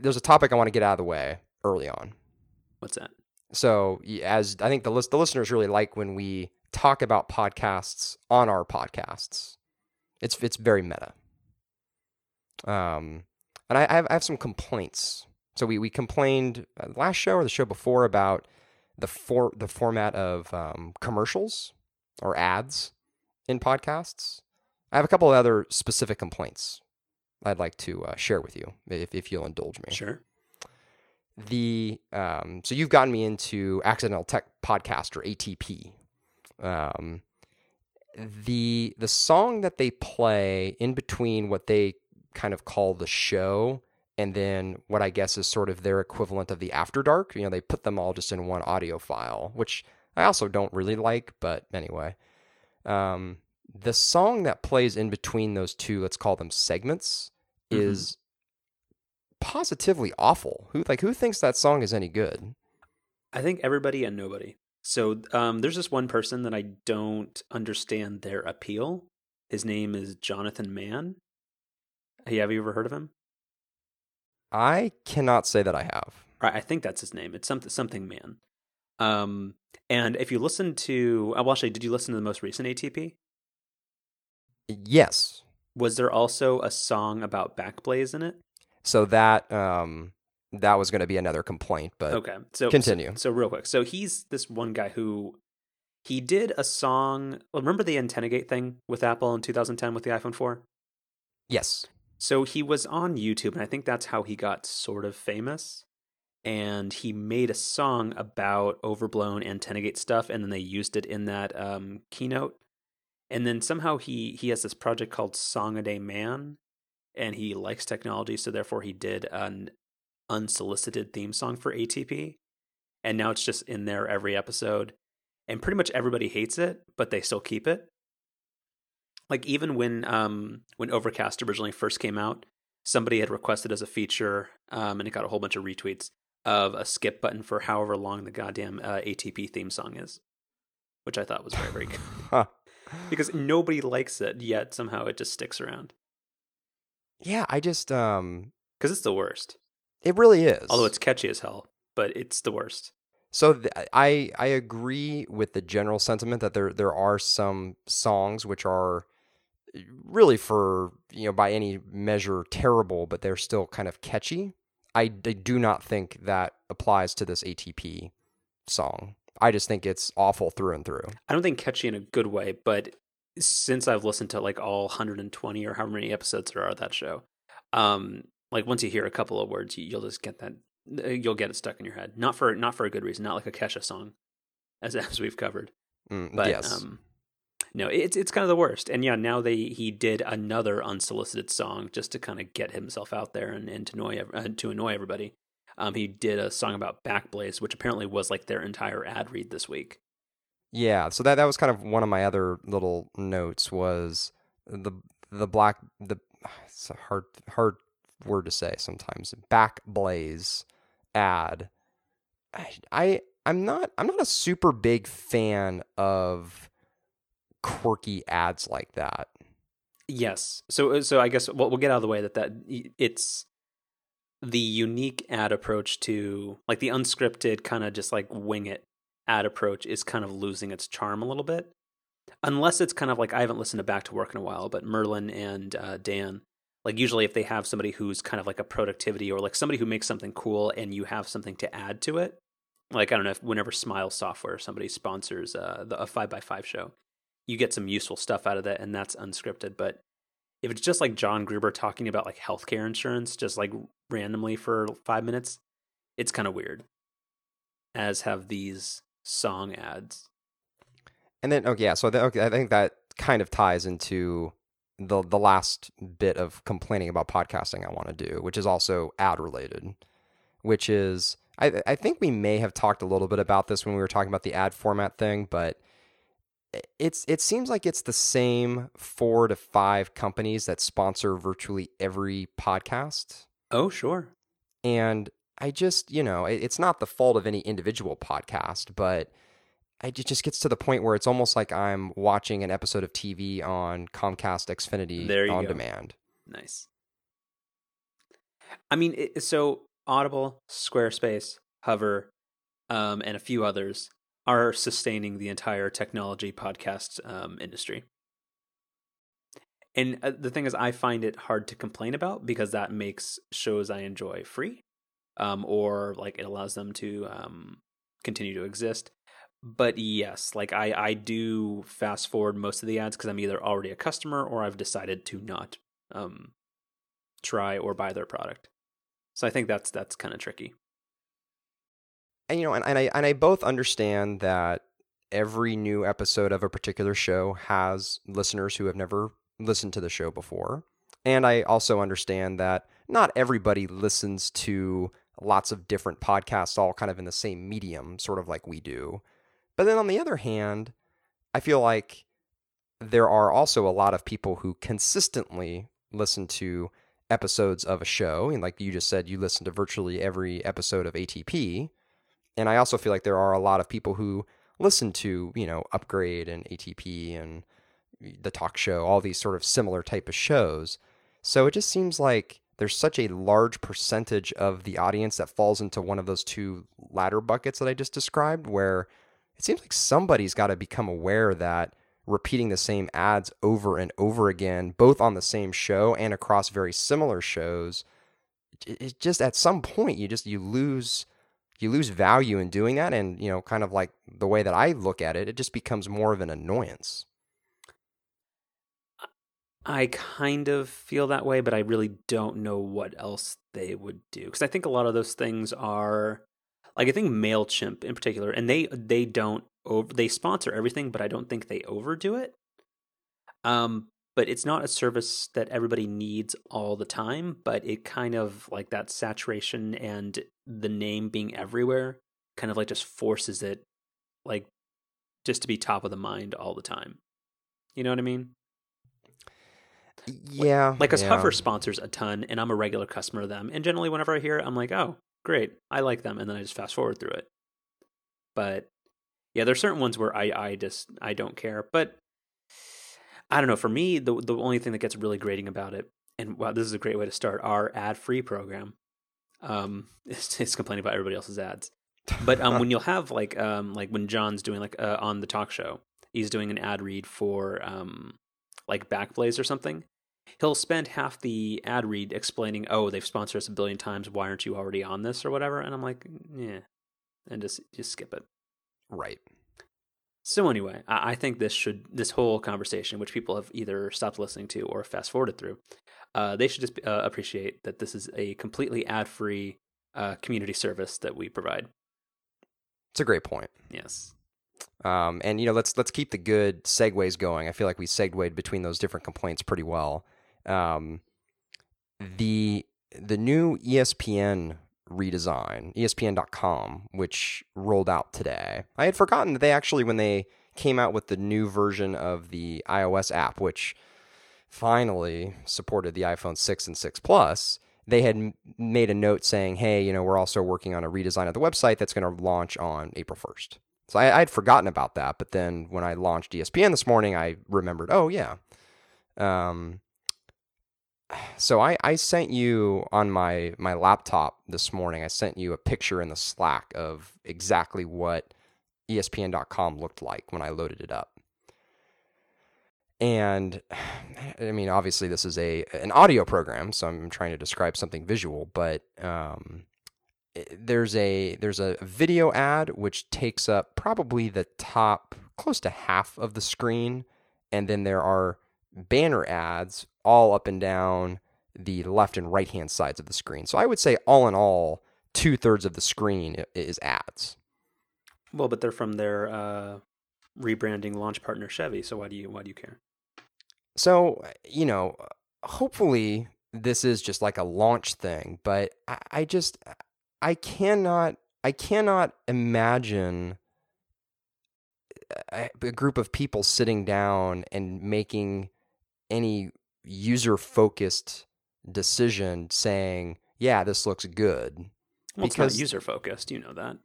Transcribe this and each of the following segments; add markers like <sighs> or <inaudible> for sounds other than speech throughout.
there's a topic I want to get out of the way early on. What's that? So as I think the list, the listeners really like when we talk about podcasts on our podcasts. It's it's very meta. Um, and I, I have I have some complaints. So we we complained uh, last show or the show before about the for the format of um, commercials or ads in podcasts. I have a couple of other specific complaints I'd like to uh, share with you if if you'll indulge me. Sure. The um, so you've gotten me into Accidental Tech Podcast or ATP. Um, the the song that they play in between what they kind of call the show and then what I guess is sort of their equivalent of the After Dark. You know, they put them all just in one audio file, which I also don't really like, but anyway. Um, the song that plays in between those two, let's call them segments, Mhm. is positively awful. Who like who thinks that song is any good? I think everybody and nobody. So um, there's this one person that I don't understand their appeal. His name is Jonathan Mann. Have you ever heard of him? I cannot say that I have. I think that's his name. It's something something man. Um, and if you listen to, uh, well, actually, did you listen to the most recent ATP? Yes. Was there also a song about Backblaze in it? So that um that was going to be another complaint, but Okay, so continue. So, so real quick, so he's this one guy who he did a song. Well, remember the AntennaGate thing with Apple in 2010 with the iPhone 4? yes. So he was on YouTube, and I think that's how he got sort of famous. And he made a song about overblown AntennaGate stuff, and then they used it in that um, keynote. And then somehow he he has this project called Song a Day Man, and he likes technology, so therefore he did an unsolicited theme song for ATP, and now it's just in there every episode, and pretty much everybody hates it, but they still keep it. Like even when um when overcast originally first came out somebody had requested as a feature um and it got a whole bunch of retweets of a skip button for however long the goddamn uh, atp theme song is which i thought was very very <laughs> good. Because nobody likes it yet somehow it just sticks around Yeah, I just um because it's the worst it really is. although it's catchy as hell but it's the worst So th- I I agree with the general sentiment that there there are some songs which are really for you know by any measure terrible, but they're still kind of catchy. I, do not think that applies to this ATP song. I just think it's awful through and through. i don't think catchy in a good way but since i've listened to like all 120 or however many episodes there are of that show um like once you hear a couple of words you, you'll just get that uh, you'll get it stuck in your head not for not for a good reason not like a kesha song as <laughs> as we've covered Mm, but yes. um no it's it's kind of the worst and yeah now they he did another unsolicited song just to kind of get himself out there and, and to annoy uh, to annoy everybody um he did a song about backblaze which apparently was like their entire ad read this week Yeah, so that that was kind of one of my other little notes was the the black the <sighs> it's a hard hard word to say sometimes back blaze ad. I, I I'm not I'm not a super big fan of quirky ads like that. Yes. So so I guess we'll, we'll get out of the way that that it's the unique ad approach to like the unscripted kind of just like wing it ad approach is kind of losing its charm a little bit. Unless it's kind of like I haven't listened to Back to Work in a while, but Merlin and uh, Dan, like usually if they have somebody who's kind of like a productivity or like somebody who makes something cool and you have something to add to it, like I don't know if whenever Smile Software somebody sponsors uh, the, a five by five show, you get some useful stuff out of that, and that's unscripted. But if it's just like John Gruber talking about like healthcare insurance, just like randomly for five minutes, it's kind of weird. As have these song ads. And then okay, yeah, so the, okay, I think that kind of ties into the the last bit of complaining about podcasting I want to do, which is also ad related, which is I I think we may have talked a little bit about this when we were talking about the ad format thing, but it's it seems like it's the same four to five companies that sponsor virtually every podcast. Oh, sure. And I just, you know, it, it's not the fault of any individual podcast, but I, it just gets to the point where it's almost like I'm watching an episode of TV on Comcast Xfinity on go. demand. Nice. I mean, it, so Audible, Squarespace, Hover, um, and a few others are sustaining the entire technology podcast um, industry. And uh, the thing is, I find it hard to complain about because that makes shows I enjoy free, um, or like it allows them to um, continue to exist. But yes, like I, I do fast forward most of the ads because I'm either already a customer or I've decided to not um, try or buy their product. So I think that's that's kind of tricky. And you know, and, and I and I both understand that every new episode of a particular show has listeners who have never listened to the show before. And I also understand that not everybody listens to lots of different podcasts all kind of in the same medium, sort of like we do. But then on the other hand, I feel like there are also a lot of people who consistently listen to episodes of a show. And like you just said, you listen to virtually every episode of ATP. And I also feel like there are a lot of people who listen to, you know, Upgrade and ATP and the talk show, all these sort of similar type of shows. So it just seems like there's such a large percentage of the audience that falls into one of those two latter buckets that I just described, where it seems like somebody's got to become aware that repeating the same ads over and over again, both on the same show and across very similar shows, it just at some point you just you lose you lose value in doing that and you know kind of like the way that I look at it it just becomes more of an annoyance. I kind of feel that way, but I really don't know what else they would do because I think a lot of those things are like I think Mailchimp in particular, and they they don't over they sponsor everything, but I don't think they overdo it. Um, but it's not a service that everybody needs all the time, but it kind of like that saturation and the name being everywhere kind of like just forces it like just to be top of the mind all the time. You know what I mean? Yeah. Like, because yeah. Hover sponsors a ton, and I'm a regular customer of them. And generally, whenever I hear it, I'm like, oh, great, I like them, and then I just fast forward through it. But yeah, there's certain ones where I I just I don't care. But I don't know. For me, the the only thing that gets really grating about it, and wow, this is a great way to start our ad free program. Um, <laughs> it's, it's complaining about everybody else's ads. But um, when <laughs> you'll have like um like when John's doing like uh, on the talk show, he's doing an ad read for um like Backblaze or something, he'll spend half the ad read explaining, "Oh, they've sponsored us a billion times. Why aren't you already on this or whatever?" And I'm like, "Yeah," and just just skip it. Right. So anyway, I, I think this should this whole conversation, which people have either stopped listening to or fast forwarded through, uh, they should just uh, appreciate that this is a completely ad free uh, community service that we provide. It's a great point. Yes. Um, and you know, let's let's keep the good segues going. I feel like we segued between those different complaints pretty well. Um, the the new ESPN redesign, ESPN.com, which rolled out today. I had forgotten that they actually, when they came out with the new version of the iOS app, which finally supported the iPhone 6 and 6 Plus, they had made a note saying, hey, you know, we're also working on a redesign of the website that's going to launch on April 1st. So I, I'd forgotten about that, but then when I launched ESPN this morning, I remembered, oh, yeah. Um, so I, I sent you on my my laptop this morning. I sent you a picture in the Slack of exactly what ESPN.com looked like when I loaded it up. And <sighs> I mean, obviously, this is a an audio program, so I'm trying to describe something visual. But um, there's a there's a video ad which takes up probably the top close to half of the screen, and then there are banner ads all up and down the left and right hand sides of the screen. So I would say, all in all, two thirds of the screen is ads. Well, but they're from their uh, rebranding launch partner Chevy. So why do you why do you care? So uh, you know, uh, hopefully this is just like a launch thing, but I, I just uh, I cannot I cannot imagine a, a group of people sitting down and making any user focused decision saying, yeah, this looks good. Well, because, it's not user focused. You know that.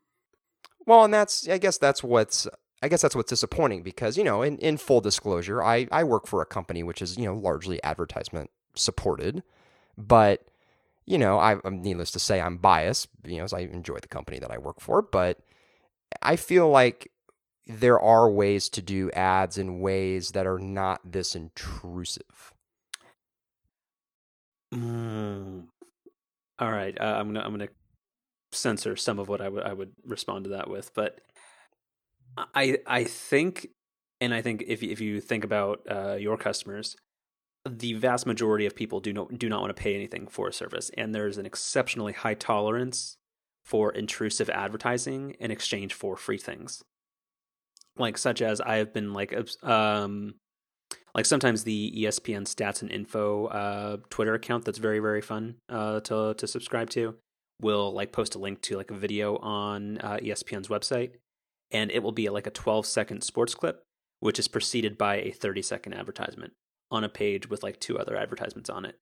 Well, and that's, I guess that's what's, I guess that's what's disappointing because, you know, in, in full disclosure, I, I work for a company which is, you know, largely advertisement supported. But you know, I, am needless to say, I'm biased, you know, as I enjoy the company that I work for, but I feel like there are ways to do ads in ways that are not this intrusive. Mm. All right, uh, I'm gonna I'm gonna censor some of what I would I would respond to that with, but I I think, and I think if if you think about uh, your customers, the vast majority of people do not do not want to pay anything for a service, and there's an exceptionally high tolerance for intrusive advertising in exchange for free things, like such as I have been like um like sometimes the ESPN stats and info uh, Twitter account that's very very fun uh, to to subscribe to will like post a link to like a video on uh, ESPN's website, and it will be like a 12 second sports clip, which is preceded by a 30 second advertisement on a page with like two other advertisements on it.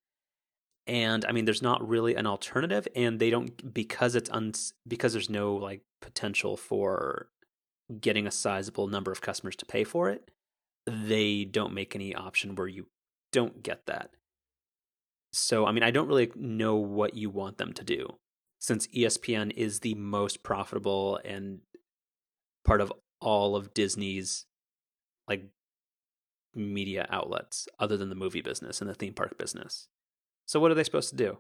And I mean, there's not really an alternative, and they don't because it's un because there's no like potential for getting a sizable number of customers to pay for it. They don't make any option where you don't get that. So, I mean, I don't really know what you want them to do since ESPN is the most profitable and part of all of Disney's like media outlets other than the movie business and the theme park business. So what are they supposed to do?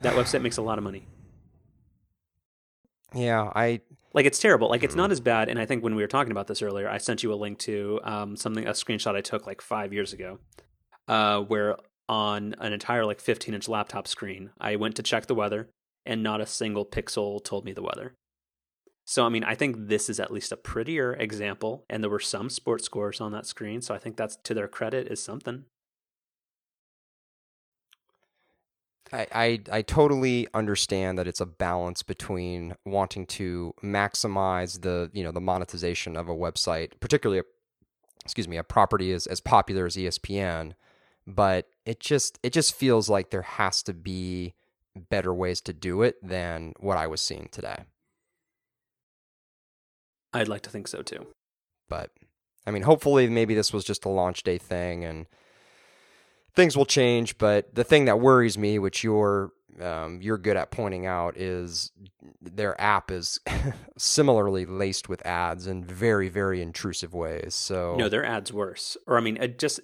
That website makes a lot of money. <sighs> Yeah, I like it's terrible. Like it's not hmm. as bad. And I think when we were talking about this earlier, I sent you a link to um, something a screenshot I took like five years ago, uh, where on an entire like 15 inch laptop screen. I went to check the weather, and not a single pixel told me the weather. So, I mean, I think this is at least a prettier example, and there were some sports scores on that screen. So, I think that's to their credit is something. I, I, I totally understand that it's a balance between wanting to maximize the you know the monetization of a website, particularly a, excuse me a property as, as popular as ESPN, but it just it just feels like there has to be better ways to do it than what I was seeing today. I'd like to think so too. But I mean, hopefully maybe this was just a launch day thing and things will change, but the thing that worries me, which you're um, you're good at pointing out, is their app is <laughs> similarly laced with ads in very, very intrusive ways. So no, their ads worse. Or I mean, it just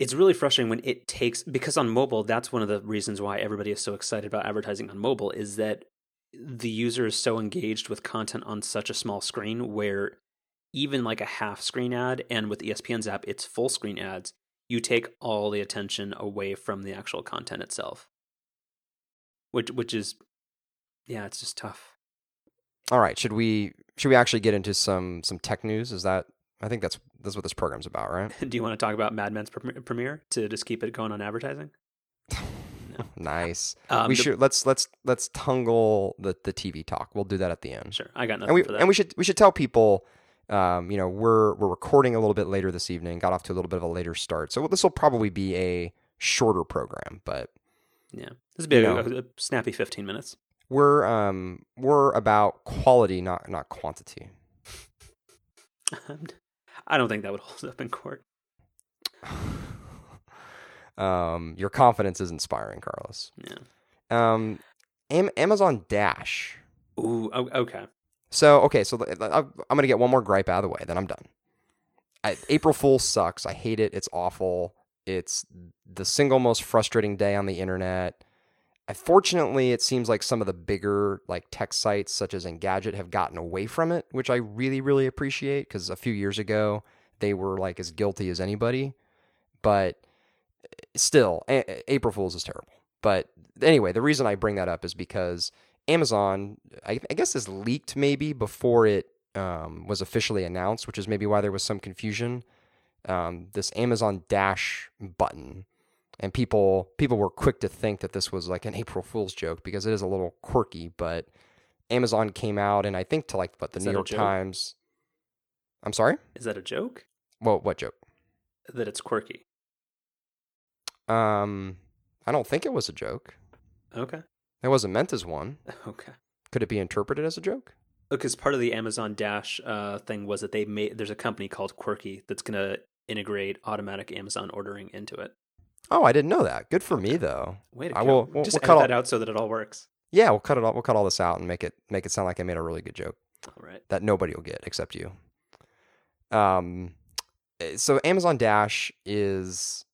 it's really frustrating when it takes because on mobile that's one of the reasons why everybody is so excited about advertising on mobile is that the user is so engaged with content on such a small screen where even like a half screen ad and with espn's app it's full screen ads you take all the attention away from the actual content itself which which is yeah it's just tough all right should we should we actually get into some some tech news is that I think that's that's what this program's about, right? <laughs> Do you want to talk about Mad Men's premiere to just keep it going on advertising? <laughs> nice. Um, we the, should let's let's let's tungle the the TV talk. We'll do that at the end. Sure, I got nothing and we, for that. And we should we should tell people. Um, you know, we're we're recording a little bit later this evening. Got off to a little bit of a later start, so this will probably be a shorter program. But yeah, this will be a, a, a snappy fifteen minutes. We're um we're about quality, not not quantity. <laughs> I don't think that would <laughs> hold up in court. <sighs> um, your confidence is inspiring, Carlos. Yeah. Um, Am- Amazon Dash. Ooh, okay. So okay, so I'm gonna get one more gripe out of the way, then I'm done. I, April Fool sucks. I hate it. It's awful. It's the single most frustrating day on the internet. Fortunately, it seems like some of the bigger like tech sites such as Engadget have gotten away from it, which I really really appreciate because a few years ago they were like as guilty as anybody. But eh, still, a- April Fools is terrible. But anyway, the reason I bring that up is because Amazon, I, I guess, is leaked maybe before it um, was officially announced, which is maybe why there was some confusion. Um, this Amazon Dash button and people people were quick to think that this was like an April Fool's joke because it is a little quirky. But Amazon came out, and I think to like what the is New York Times. I'm sorry. Is that a joke? Well, what joke? That it's quirky. Um, I don't think it was a joke. Okay. It wasn't meant as one. <laughs> Okay. Could it be interpreted as a joke? Because part of the Amazon Dash uh, thing was that they made there's a company called Quirky that's going to integrate automatic Amazon ordering into it. Oh, I didn't know that. Good for me though. Way to I will- we'll- Just we'll cut all- that out so that it all works. Yeah, we'll cut it all. We'll cut all this out and make it make it sound like I made a really good joke All right. that nobody will get except you. Um, eh, so Amazon Dash is.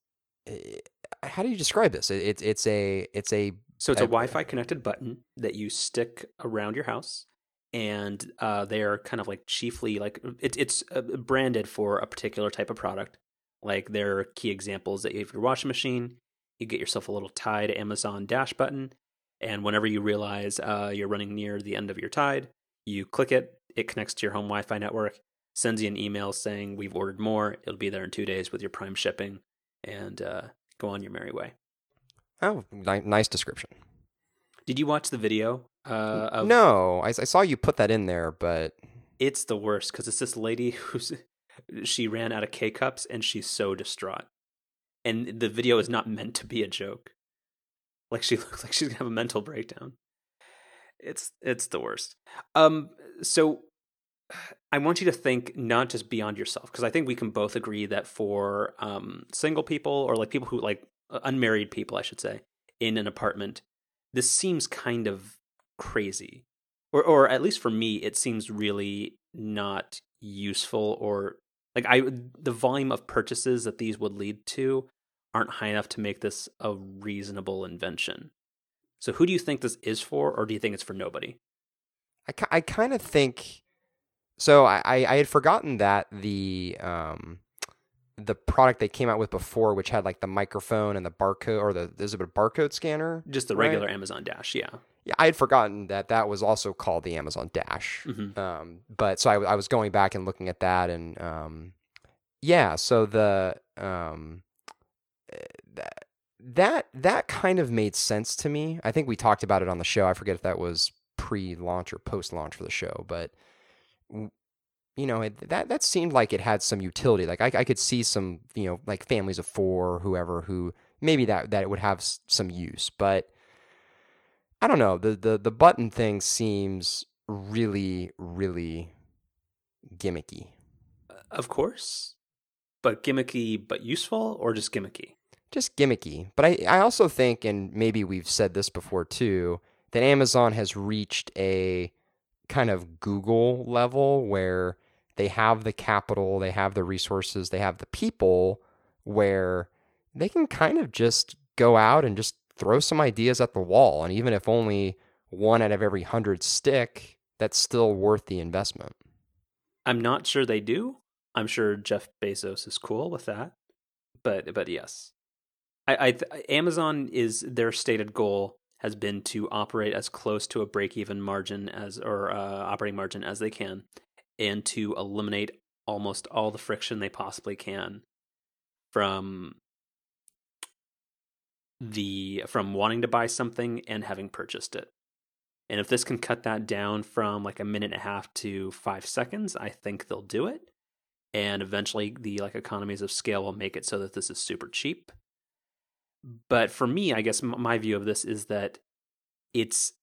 eh, How do you describe this? It, it's it's a it's a So it's a I- Wi-Fi connected button that you stick around your house, and uh, they are kind of like chiefly like it, it's uh, branded for a particular type of product. Like their key examples that if your washing machine, you get yourself a little Tide Amazon Dash button, and whenever you realize uh, you're running near the end of your Tide, you click it. It connects to your home Wi-Fi network, sends you an email saying we've ordered more. It'll be there in two days with your Prime shipping, and uh, go on your merry way. Oh ni- nice description. Did you watch the video? Uh, of, no, I, I saw you put that in there, but it's the worst because it's this lady <laughs> who's she ran out of K cups and she's so distraught, and the video is not meant to be a joke. Like she <laughs> looks like she's gonna have a mental breakdown. It's it's the worst. Um, so I want you to think not just beyond yourself because I think we can both agree that for um single people or like people who like unmarried people, I should say, in an apartment, this seems kind of crazy. Or or at least for me it seems really not useful or like i the volume of purchases that these would lead to aren't high enough to make this a reasonable invention. So who do you think this is for or do you think it's for nobody? I, I kind of think so. I, I I had forgotten that the um the product they came out with before, which had like the microphone and the barcode or the is it a barcode scanner? just the Right. regular amazon dash yeah Yeah, I had forgotten that that was also called the Amazon Dash. Mhm. Um, but so I, I was going back and looking at that, and um, yeah, so the um, eh, that that that kind of made sense to me. I think we talked about it on the show. I forget if that was pre-launch or post-launch for the show, but you know it, that that seemed like it had some utility. Like I, I could see some you know like families of four, or whoever who maybe that that it would have some use, but. I don't know. The, the the button thing seems really, really gimmicky. Uh, of course but gimmicky but useful or just gimmicky Just gimmicky. But I, I also think, and maybe we've said this before too, that Amazon has reached a kind of Google level where they have the capital, they have the resources, they have the people where they can kind of just go out and just throw some ideas at the wall. And even if only one out of every hundred stick, that's still worth the investment. i'm not sure they do i'm sure jeff bezos is cool with that but but yes I, I Amazon is their stated goal has been to operate as close to a break-even margin as or uh, operating margin as they can, and to eliminate almost all the friction they possibly can from the from wanting to buy something and having purchased it. And if this can cut that down from like a minute and a half to five seconds, I think they'll do it. And eventually, the like economies of scale will make it so that this is super cheap but for me i guess my view of this is that it's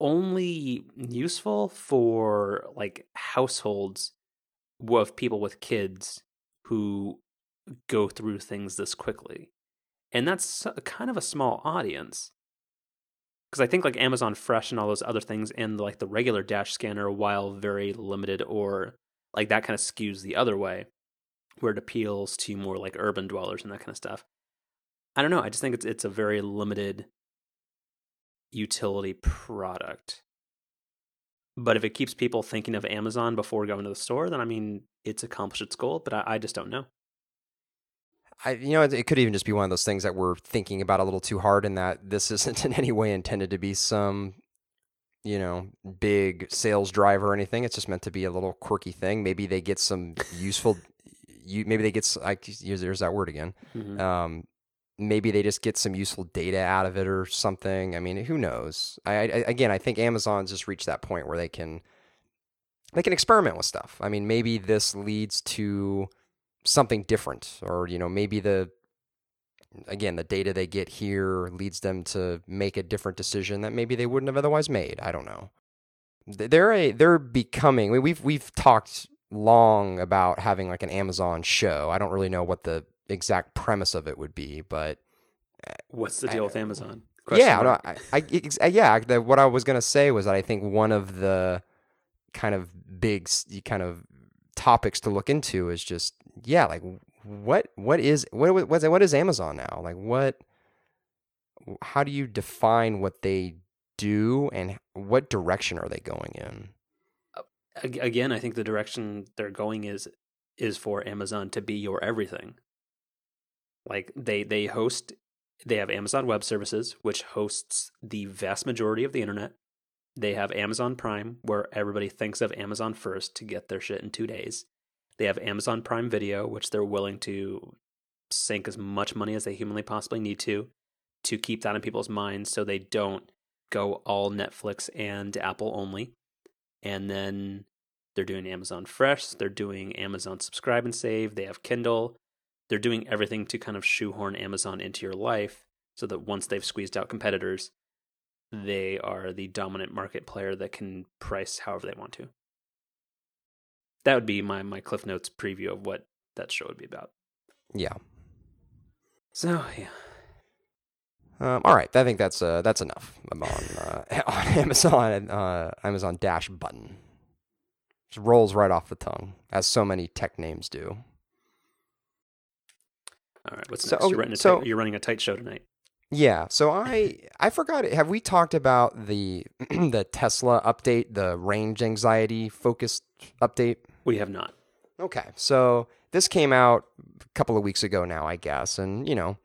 only useful for like households of people with kids who go through things this quickly and that's kind of a small audience because i think like amazon fresh and all those other things and like the regular dash scanner while very limited or like that kind of skews the other way where it appeals to more like urban dwellers and that kind of stuff I don't know. I just think it's it's a very limited utility product. But if it keeps people thinking of Amazon before going to the store, then I mean, it's accomplished its goal. But I, I just don't know. I, you know, it, it could even just be one of those things that we're thinking about a little too hard, and that this <laughs> isn't in any way intended to be some, you know, big sales drive or anything. It's just meant to be a little quirky thing. Maybe they get some useful, you maybe they get use there's that word again. Mhm. Um, maybe they just get some useful data out of it or something. I mean, who knows? I, I again, I think Amazon's just reached that point where they can they can experiment with stuff. I mean, maybe this leads to something different, or you know, maybe the again the data they get here leads them to make a different decision that maybe they wouldn't have otherwise made. I don't know. They're a they're becoming. We've we've talked long about having like an Amazon show. I don't really know what the exact premise of it would be, but uh, what's the deal I, with Amazon? Question yeah, no, I, I, uh, yeah. The, what I was gonna say was that I think one of the kind of big kind of topics to look into is just yeah, like what what is what what what is Amazon now? Like what? How do you define what they do, and what direction are they going in? Uh, again, I think the direction they're going is is for Amazon to be your everything. Like they they host they have Amazon Web Services, which hosts the vast majority of the internet. They have Amazon Prime, where everybody thinks of Amazon first to get their shit in two days. They have Amazon Prime Video, which they're willing to sink as much money as they humanly possibly need to to keep that in people's minds so they don't go all Netflix and Apple only. And then they're doing Amazon Fresh, they're doing Amazon Subscribe and Save, they have Kindle. They're doing everything to kind of shoehorn Amazon into your life so that once they've squeezed out competitors, they are the dominant market player that can price however they want to. That would be my my Cliff Notes preview of what that show would be about. Yeah. So yeah. Um, all right, I think that's uh, that's enough. I'm on uh, <laughs> on Amazon uh, Amazon Dash button. Just rolls right off the tongue, as so many tech names do. All right, what's so, next? You're running, so, tight, you're running a tight show tonight. Yeah, so I I forgot. Have we talked about the <clears throat> the Tesla update, the range anxiety focused update? We have not. Okay, so this came out a couple of weeks ago now, I guess, and you know,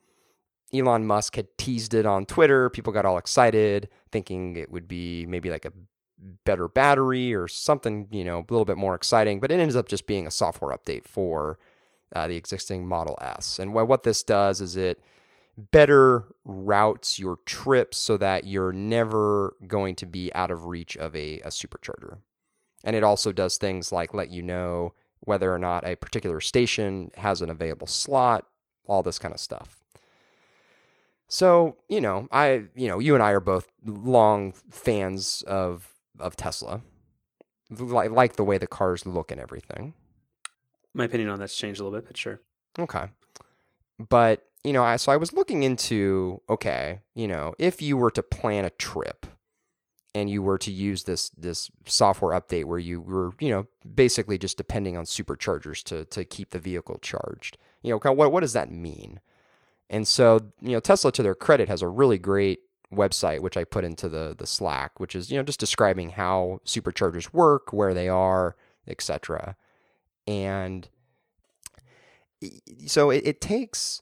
Elon Musk had teased it on Twitter. People got all excited, thinking it would be maybe like a better battery or something, you know, a little bit more exciting. But it ends up just being a software update for uh, the existing Model S. And what this does is it better routes your trips so that you're never going to be out of reach of a, a supercharger. And it also does things like let you know whether or not a particular station has an available slot, all this kind of stuff. So, you know, I, you know, you and I are both long fans of of Tesla. Like like the way the cars look and everything. My opinion on that's changed a little bit, but sure. Okay. But, you know, I so I was looking into okay, you know, if you were to plan a trip and you were to use this this software update where you were you know basically just depending on superchargers to to keep the vehicle charged you know what what does that mean and so you know tesla to their credit has a really great website which i put into the the slack which is you know just describing how superchargers work where they are etc and so it, it takes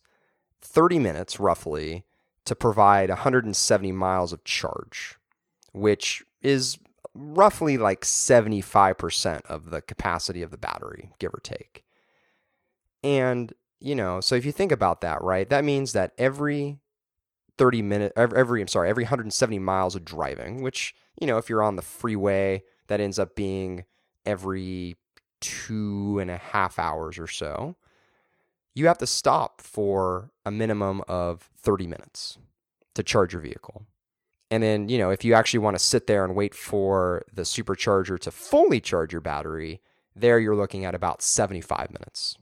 30 minutes roughly to provide 170 miles of charge which is roughly like 75% of the capacity of the battery, give or take. And, you know, so if you think about that, right, that means that every 30 minutes, every, every, I'm sorry, every 170 miles of driving, which, you know, if you're on the freeway, that ends up being every two and a half hours or so, you have to stop for a minimum of 30 minutes to charge your vehicle. And then, you know, if you actually want to sit there and wait for the supercharger to fully charge your battery, there you're looking at about 75 minutes.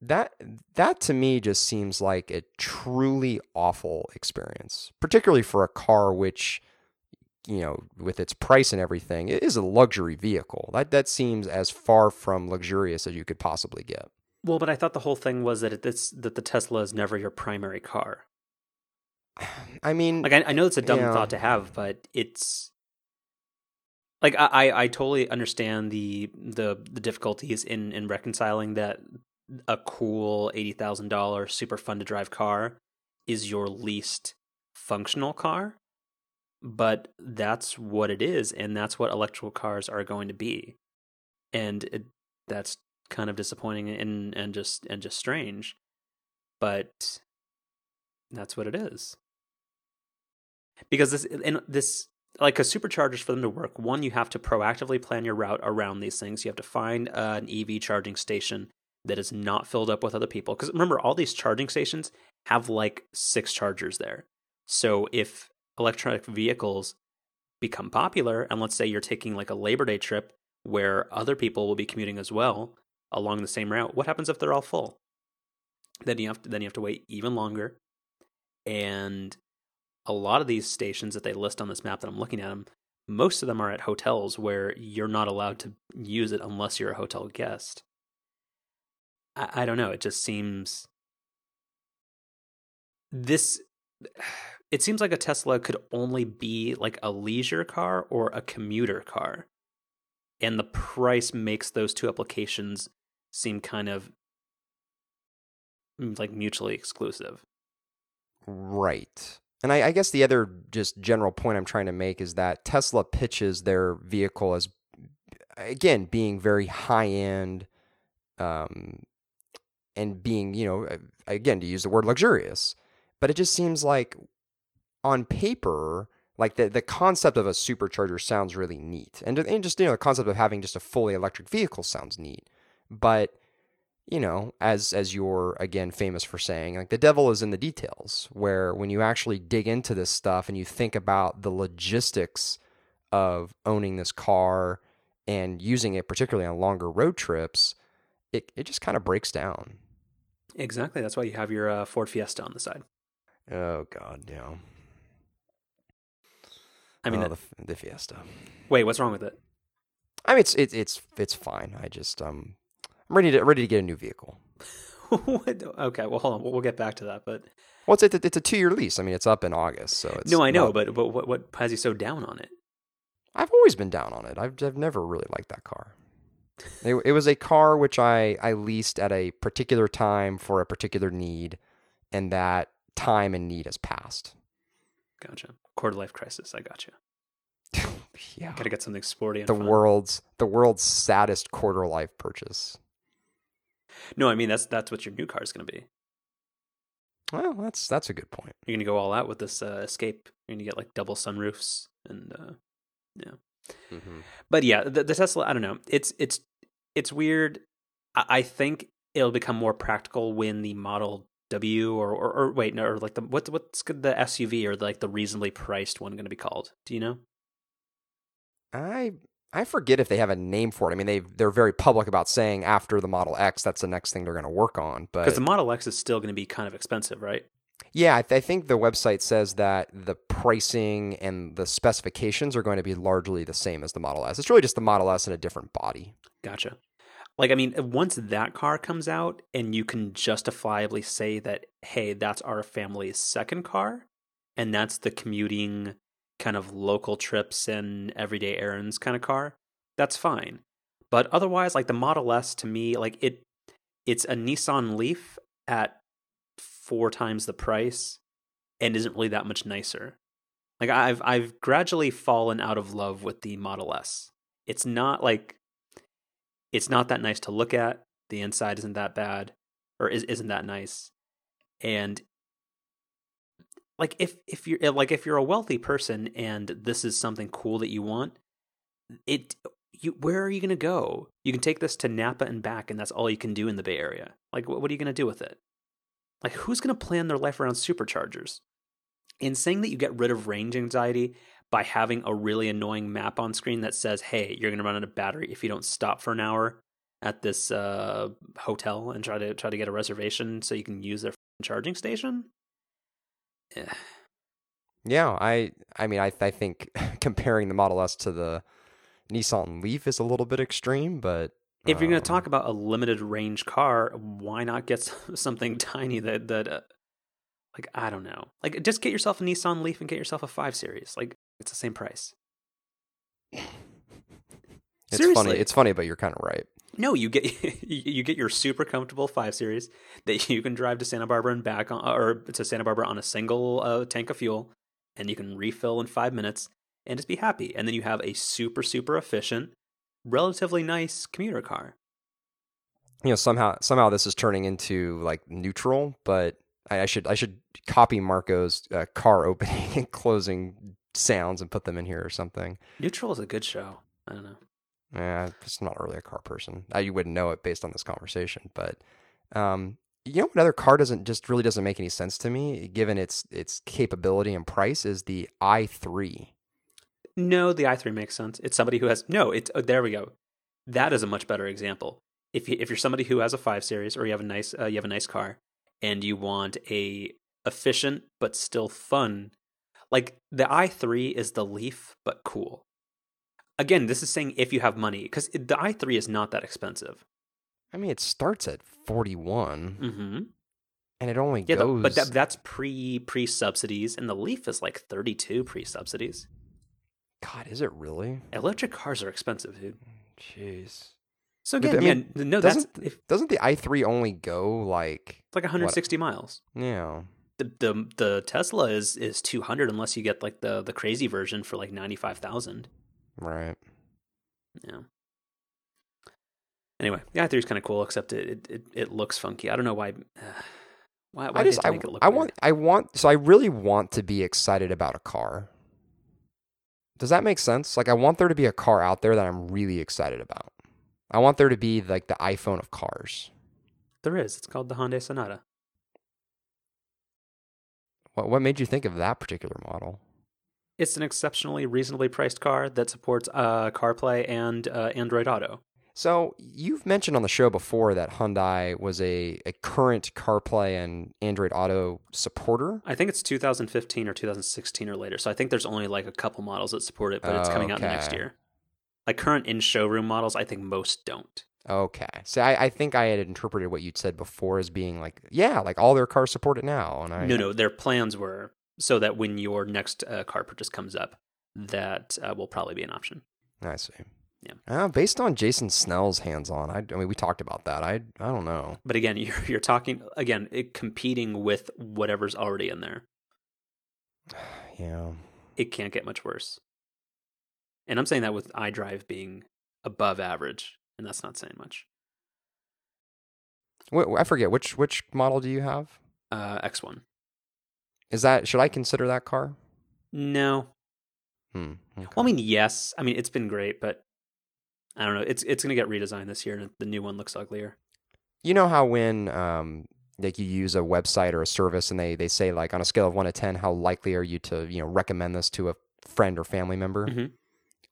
That that to me just seems like a truly awful experience, particularly for a car which you know, with its price and everything, it is a luxury vehicle. That that seems as far from luxurious as you could possibly get. Well, but I thought the whole thing was that it's that the Tesla is never your primary car. I mean, like I, I know it's a dumb thought to have, but it's like I, I totally understand the the the difficulties in in reconciling that a cool eighty thousand dollar super fun to drive car is your least functional car, but that's what it is, and that's what electrical cars are going to be, and it, that's kind of disappointing and and just and just strange, but that's what it is. Because this and this like a superchargers for them to work one you have to proactively plan your route around these things. You have to find uh, an ev charging station that is not filled up with other people. Because remember all these charging stations have like six chargers there. So if electronic vehicles become popular and let's say you're taking like a labor day trip where other people will be commuting as well along the same route what happens if they're all full then you have to then you have to wait even longer. And a lot of these stations that they list on this map that I'm looking at them, most of them are at hotels where you're not allowed to use it unless you're a hotel guest. I, I don't know. It just seems this. It seems like a Tesla could only be like a leisure car or a commuter car, and the price makes those two applications seem kind of like mutually exclusive. Right. And I, I, guess the other just general point I'm trying to make is that Tesla pitches their vehicle as, again, being very high end um, and being, you know, again, to use the word luxurious. But it just seems like on paper, like the, the concept of a supercharger sounds really neat. And, and just, you know, the concept of having just a fully electric vehicle sounds neat. But you know, as as you're again famous for saying, like the devil is in the details. Where when you actually dig into this stuff and you think about the logistics of owning this car and using it, particularly on longer road trips, it it just kind of breaks down. Exactly. That's why you have your uh, Ford Fiesta on the side. Oh God, yeah. I mean, oh, the, the Fiesta. Wait, what's wrong with it? I mean, it's it's it's it's fine. I just um I'm ready to ready to get a new vehicle. <laughs> okay, well, hold on. We'll, get back to that. But well, it's a, it's a two year lease. I mean, it's up in August, so it's no, I know. Not, but but what what has you so down on it? I've always been down on it. I've I've never really liked that car. it, it was a car which I I leased at a particular time for a particular need, and that time and need has passed. Gotcha. Quarter life crisis. I got you. <laughs> yeah. Got to get something sporty. the fun. world's the world's saddest quarter life purchase. No, I mean that's that's what your new car is going to be. Well, that's that's a good point. You're going to go all out with this uh, Escape. You're to get like double sunroofs and uh, yeah. Mm-hmm. But yeah, the, the, Tesla. I don't know. It's it's it's weird. I, I, think it'll become more practical when the Model W or or, or wait, no, or like the what's what's the SUV or like the reasonably priced one going to be called? Do you know? I I forget if they have a name for it. I mean, they they're very public about saying after the Model X, that's the next thing they're going to work on. But because the Model X is still going to be kind of expensive, right? Yeah, I, th- I, think the website says that the pricing and the specifications are going to be largely the same as the Model S. It's really just the Model S in a different body. Gotcha. Like, I mean, uh, once that car comes out and you can justifiably say that, hey, that's our family's second car, and that's the commuting kind of local trips and everyday errands kind of car, that's fine. But otherwise, like the Model S to me, like it it's a Nissan Leaf at four times the price and isn't really that much nicer. Like I've I've gradually fallen out of love with the Model S. It's not like it's not that nice to look at. The inside isn't that bad or is, isn't that nice. And like if if you're eh, like if you're a wealthy person and this is something cool that you want it you where are you going to go you can take this to napa and back and that's all you can do in the bay area like what, what are you going to do with it like who's going to plan their life around superchargers in saying that you get rid of range anxiety by having a really annoying map on screen that says hey you're going to run out of battery if you don't stop for an hour at this uh, hotel and try to try to get a reservation so you can use their charging station yeah. Yeah, I I mean I I think <laughs> comparing the Model S to the Nissan Leaf is a little bit extreme, but if you're going to talk um about a limited range car, why not get <laughs> something tiny that that uh, like I don't know. Like just get yourself a Nissan Leaf and get yourself a 5 series. Like it's the same price. <laughs> it's Seriously. funny. It's funny, but you're kind of right. No, you get <laughs> you get your super comfortable five series that you can drive to Santa Barbara and back on, or to Santa Barbara on a single uh, tank of fuel, and you can refill in five minutes and just be happy. And then you have a super super efficient, relatively nice commuter car. You know, somehow somehow this is turning into like neutral, but I, I should I should copy Marco's uh, car <laughs> opening and closing sounds and put them in here or something. Neutral is a good show. I don't know. Yeah, it's not really a car person. You wouldn't know it based on this conversation, but um, you know what other car doesn't just really doesn't make any sense to me, given its its capability and price, is the i3. No, the i3 makes sense. It's somebody who has no. It's oh, there we go. That is a much better example. If you, if you're somebody who has a five series or you have a nice uh, you have a nice car and you want a efficient but still fun, like the i3 is the Leaf but cool. Again, this is saying if you have money because the i3 is not that expensive. I mean, it starts at 41 Mm-hmm. and it only Yeah, the- goes. but that, that's pre pre subsidies, and the Leaf is like thirty two pre subsidies. God, is it really? Electric cars are expensive, dude. Jeez. So But again, I yeah, mean, no, Doesn't if, doesn't the i3 only go like it's like 160 miles. yeah? The, the the Tesla is is 200 unless you get like the the crazy version for like 95,000. Right. Yeah. Anyway, the i3 is kind of cool, except it, it it looks funky. I don't know why. Uh, <sighs> why why I just I, make it look I weird. want I want so I really want to be excited about a car. Does that make sense? Like I want there to be a car out there that I'm really excited about. I want there to be like the iPhone of cars. There is. It's called the Hyundai Sonata. What what made you think of that particular model? It's an exceptionally reasonably priced car that supports uh, CarPlay and uh, Android Auto. So you've mentioned on the show before that Hyundai was a, a current CarPlay and Android Auto supporter. I think it's 2015 or 2016 or later. So I think there's only like a couple models that support it, but it's coming out next year. Like current in showroom models, I think most don't. Okay. So I, I think I had interpreted what you'd said before as being like, yeah, like all their cars support it now. And I No, no, their plans were so that when your next uh, car purchase comes up, that uh, will probably be an option. I see. Yeah. Uh, based on Jason Snell's hands on, I, I mean, we talked about that. I, I don't know. But again, <laughs> you're, you're talking again it competing with whatever's already in there. <sighs> Yeah. It can't get much worse. And I'm saying that with iDrive being above average, and that's not saying much. I forget which which model do you have? Uh, X1. Is that should I consider that car? No, Hmm. okay. Well, I mean, yes. I mean, it's been great, but I don't know. It's it's going to get redesigned this year, and the new one looks uglier. You know how when um like you use a website or a service and they they say like on a scale of 1 to 10 how likely are you to, you know, recommend this to a friend or family member? Mhm.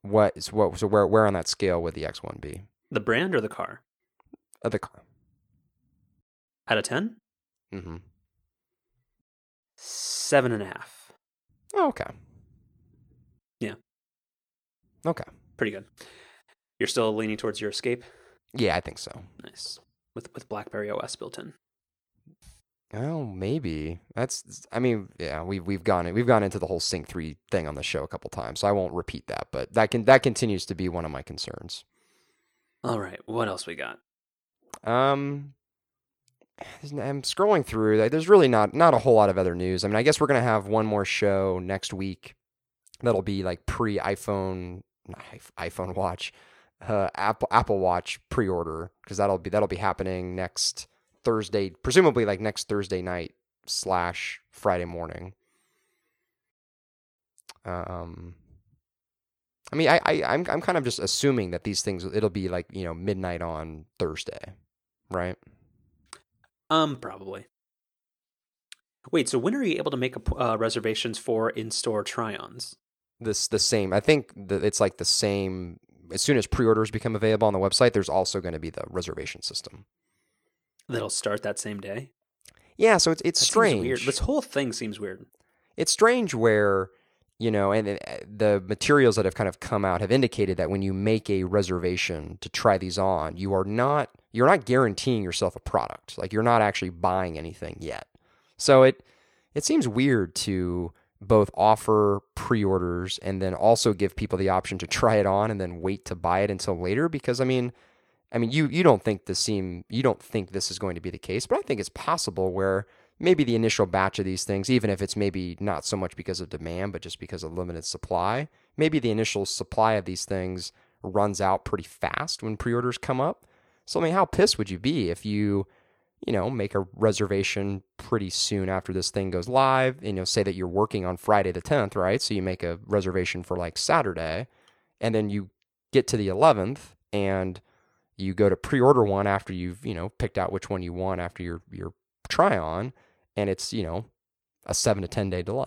What is what so where where on that scale would the X1 be? The brand or the car? Uh, the car. Out of ten, Mm-hmm. seven and a half. Oh, okay. Yeah. Okay. Pretty good. You're still leaning towards your Escape. Yeah, I think so. Nice with with BlackBerry OS built in. Oh, maybe. That's I mean, yeah, we've we've gone we've gone into the whole Sync 3 thing on the show a couple times, so I won't repeat that, but that can that continues to be one of my concerns. All right, what else we got? Um I'm scrolling through. There's really not not a whole lot of other news. I mean, I guess we're to have one more show next week. That'll be like pre iPhone iPhone Watch, uh, Apple Apple Watch pre-order because that'll be that'll be happening next Thursday, presumably like next Thursday night slash Friday morning. Um, I mean, I, I I'm I'm kind of just assuming that these things it'll be like you know midnight on Thursday, right? Um, probably. Wait, so when are you able to make a, uh, reservations for in-store try-ons? This the same. I think that it's like the same. As soon as pre-orders become available on the website, there's also going to be the reservation system. That'll start that same day. Yeah, so it's it's That strange. Weird. This whole thing seems weird. it's strange where you know and uh, the materials that have kind of come out have indicated that when you make a reservation to try these on you are not you're not guaranteeing yourself a product. Like you're not actually buying anything yet. So it it seems weird to both offer pre-orders and then also give people the option to <laughs> try it on and then wait to buy it until later because i mean i mean you you don't think this seem you don't think this is going to be the case but i think it's possible where maybe the initial batch of these things, even if it's maybe not so much because of demand, but just because of limited supply, maybe the initial supply of these things runs out pretty fast when pre-orders come up. So I mean, how pissed would you be if you, you know, make a reservation pretty soon after this thing goes live, and you know, say that you're working on Friday the 10th, right? So you make a reservation for like Saturday, and then you get to the 11th and you go to pre-order one after you've, you know, picked out which one you want after your your try on and it's you know a seven to ten day delay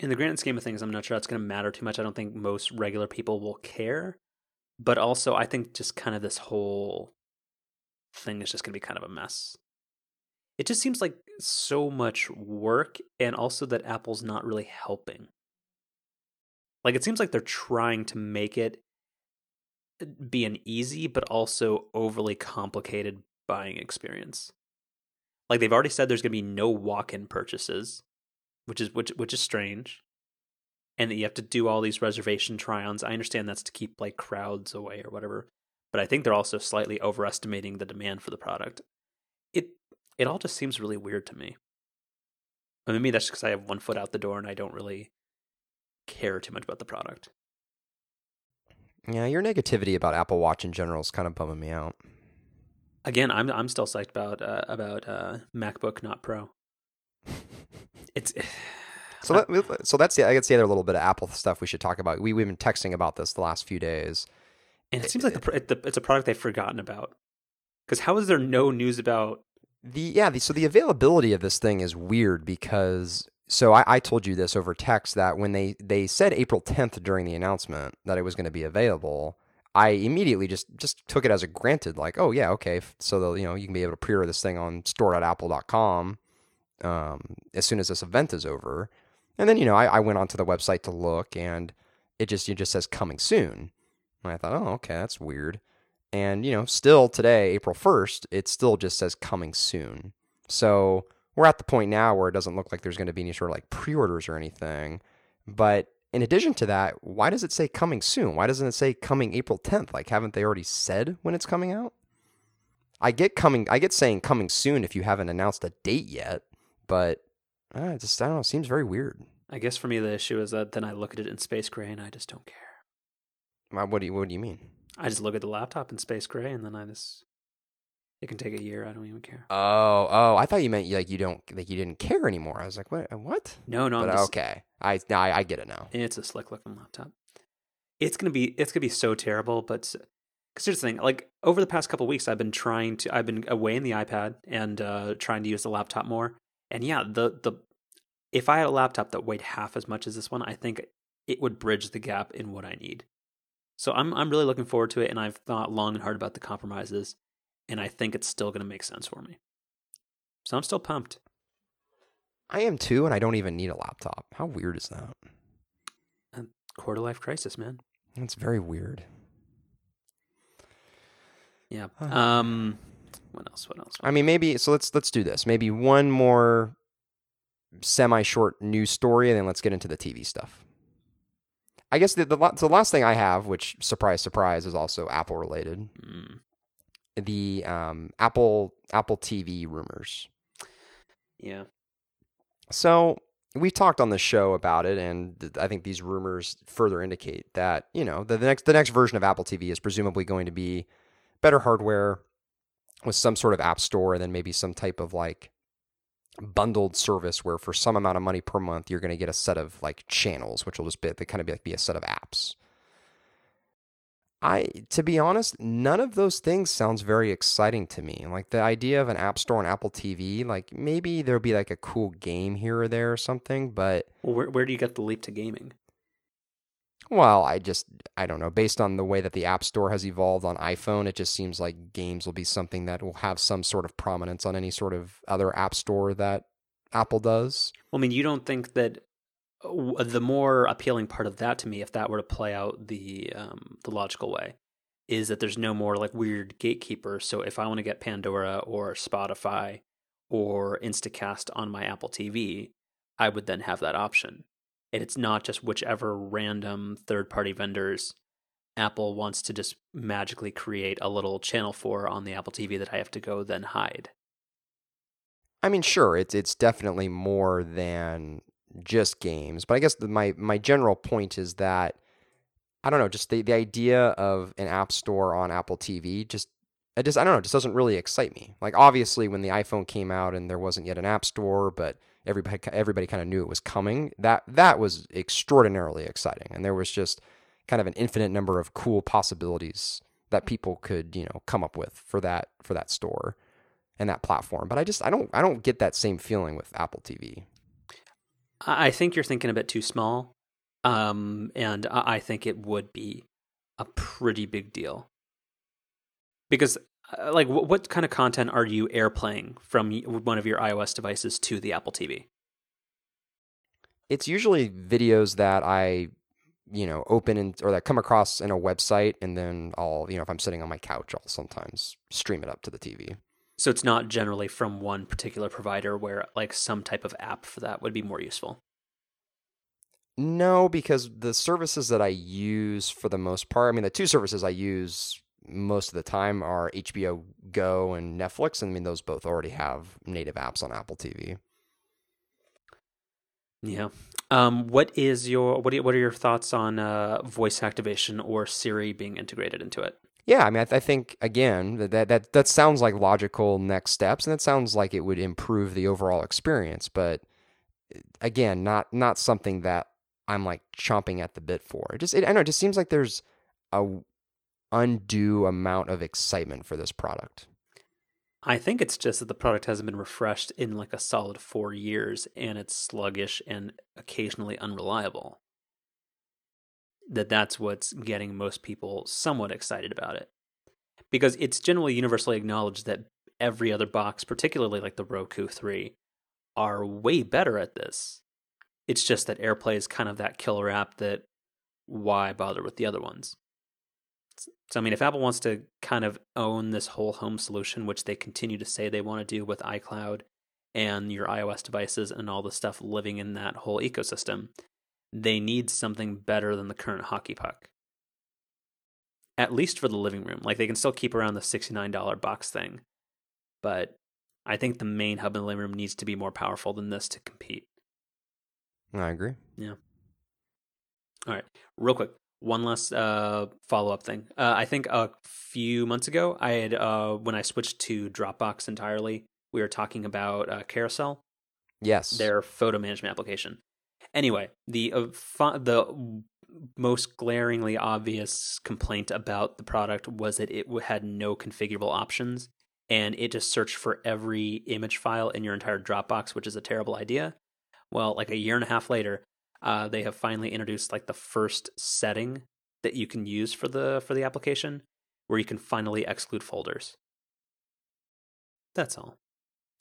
In the grand scheme of things, I'm not sure that's going to matter too much. I don't think most regular people will care. But also, I think just kind of this whole thing is just going to be kind of a mess. It just seems like so much work, and also that Apple's not really helping. Like it seems like they're trying to make it uh, be an easy but also overly complicated buying experience. Like they've already said there's going to be no walk-in purchases, which is which which is strange. And that you have to do all these reservation try-ons. I understand that's to keep like crowds away or whatever, but I think they're also slightly overestimating the demand for the product. It it all just seems really weird to me. But maybe that's because I have one foot out the door and I don't really care too much about the product. Yeah, your negativity about Apple Watch in general is kind of bumming me out. Again, I'm I'm still psyched about uh, about uh, MacBook, not Pro. It's <sighs> so that, so that's the I guess the other little bit of Apple stuff we should talk about. We we've been texting about this the last few days, and it seems like the, the it's a product they've forgotten about. Because how is there no news about the yeah? The, so the availability of this thing is weird because so I, I, told you this over text that when they, they said April 10th during the announcement that it was going to be available, I immediately just just took it as a granted, like, oh yeah, okay, so you know you can be able to pre-order this thing on store.apple.com um, as soon as this event is over, and then you know I, I went onto the website to look, and it just it just says coming soon, and I thought, oh okay, that's weird, and you know still today, April 1st, it still just says coming soon, so we're at the point now where it doesn't look like there's going to be any sort of like pre-orders or anything. But in addition to that, why does it say coming soon? Why doesn't it say coming April 10th? Like haven't they already said when it's coming out? I get coming I get saying coming soon if you haven't announced a date yet, but uh, just I don't know, it seems very weird. I guess for me the issue is that then I look at it in space gray and I just don't care. What do you what do you mean? I just look at the laptop in space gray and then I just it can take a year. I don't even care. Oh, oh! I thought you meant like you don't like you didn't care anymore. I was like, what? What? No, no. But, just, okay, I now I, I, get it now. It's a slick looking laptop. It's gonna be it's gonna be so terrible, but because here's the thing: like over the past couple weeks, I've been trying to I've been away in the iPad and uh, trying to use the laptop more. And yeah, the the if I had a laptop that weighed half as much as this one, I think it would bridge the gap in what I need. So I'm I'm really looking forward to it, and I've thought long and hard about the compromises and I think it's still going to make sense for me. So I'm still pumped. I am too, and I don't even need a laptop. How weird is that? A quarter life crisis, man. It's very weird. Yeah. <sighs> um. What else? What else? I mean, maybe. So let's let's do this. Maybe one more semi-short news story, and then let's get into the TV stuff. I guess the the, the last thing I have, which surprise surprise, is also Apple related. Mm the um, Apple Apple TV rumors. Yeah. So we talked on the show about it, and I think these rumors further indicate that you know the, the next the next version of Apple TV is presumably going to be better hardware with some sort of app store, and then maybe some type of like bundled service where for some amount of money per month you're going to get a set of like channels, which will just be they kind of be like be a set of apps. I to be honest, none of those things sounds very exciting to me. Like the idea of an app store on Apple TV, like maybe there'll be like a cool game here or there or something, but well, where where do you get the leap to gaming? Well, I just I don't know. Based on the way that the App Store has evolved on iPhone, it just seems like games will be something that will have some sort of prominence on any sort of other app store that Apple does. Well, I mean, you don't think that the more appealing part of that to me, if that were to play out the um, the logical way, is that there's no more like weird gatekeepers. So if I want to get Pandora or Spotify or Instacast on my Apple TV, I would then have that option. And it's not just whichever random third party vendors Apple wants to just magically create a little channel for on the Apple TV that I have to go then hide. I mean, sure, it's it's definitely more than just games. But I guess the, my my general point is that I don't know, just the, the idea of an app store on Apple TV just it just I don't know, just doesn't really excite me. Like obviously when the iPhone came out and there wasn't yet an app store, but everybody everybody kind of knew it was coming. That that was extraordinarily exciting, and there was just kind of an infinite number of cool possibilities that people could you know come up with for that for that store and that platform. But I just I don't I don't get that same feeling with Apple TV. I think you're thinking a bit too small. Um, and I think it would be a pretty big deal. Because uh, like what, what kind of content are you airplaying from one of your iOS devices to the Apple TV? It's usually videos that I, you know, open and or that come across in a website, and then I'll, you know, if I'm sitting on my couch, I'll sometimes stream it up to the TV. So it's not generally from one particular provider where like some type of app for that would be more useful. No, because the services that I use for the most part, I mean, the two services I use most of the time are HBO Go and Netflix. And I mean, those both already have native apps on Apple TV. Yeah. Um, what is your what? Are, what are your thoughts on uh, voice activation or Siri being integrated into it? Yeah, I mean, I, th- I think again that, that that sounds like logical next steps, and it sounds like it would improve the overall experience. But eh, again, not not something that I'm like chomping at the bit for. It just it, I know it just seems like there's a undue amount of excitement for this product. I think it's just that the product hasn't been refreshed in like a solid four years and it's sluggish and occasionally unreliable. That that's what's getting most people somewhat excited about it. Because it's generally universally acknowledged that every other box, particularly like the Roku 3, are way better at this. It's just that AirPlay is kind of that killer app that why bother with the other ones? So, I mean, if Apple wants to kind of own this whole home solution, which they continue to say they want to do with iCloud and your iOS devices and all the stuff living in that whole ecosystem, they need something better than the current hockey puck. At least for the living room. Like, they can still keep around the $69 box thing. But I think the main hub in the living room needs to be more powerful than this to compete. I agree. Yeah. All right. Real quick one last uh, follow up thing. Uh, I think a few months ago, I had uh, when I switched to Dropbox entirely, we were talking about uh, Carousel. Yes, their photo management application. Anyway, the uh, the most glaringly obvious complaint about the product was that it had no configurable options, and it just searched for every image file in your entire Dropbox, which is a terrible idea. Well, like a year and a half later, uh, they have finally introduced like the first setting that you can use for the for the application where you can finally exclude folders. That's all.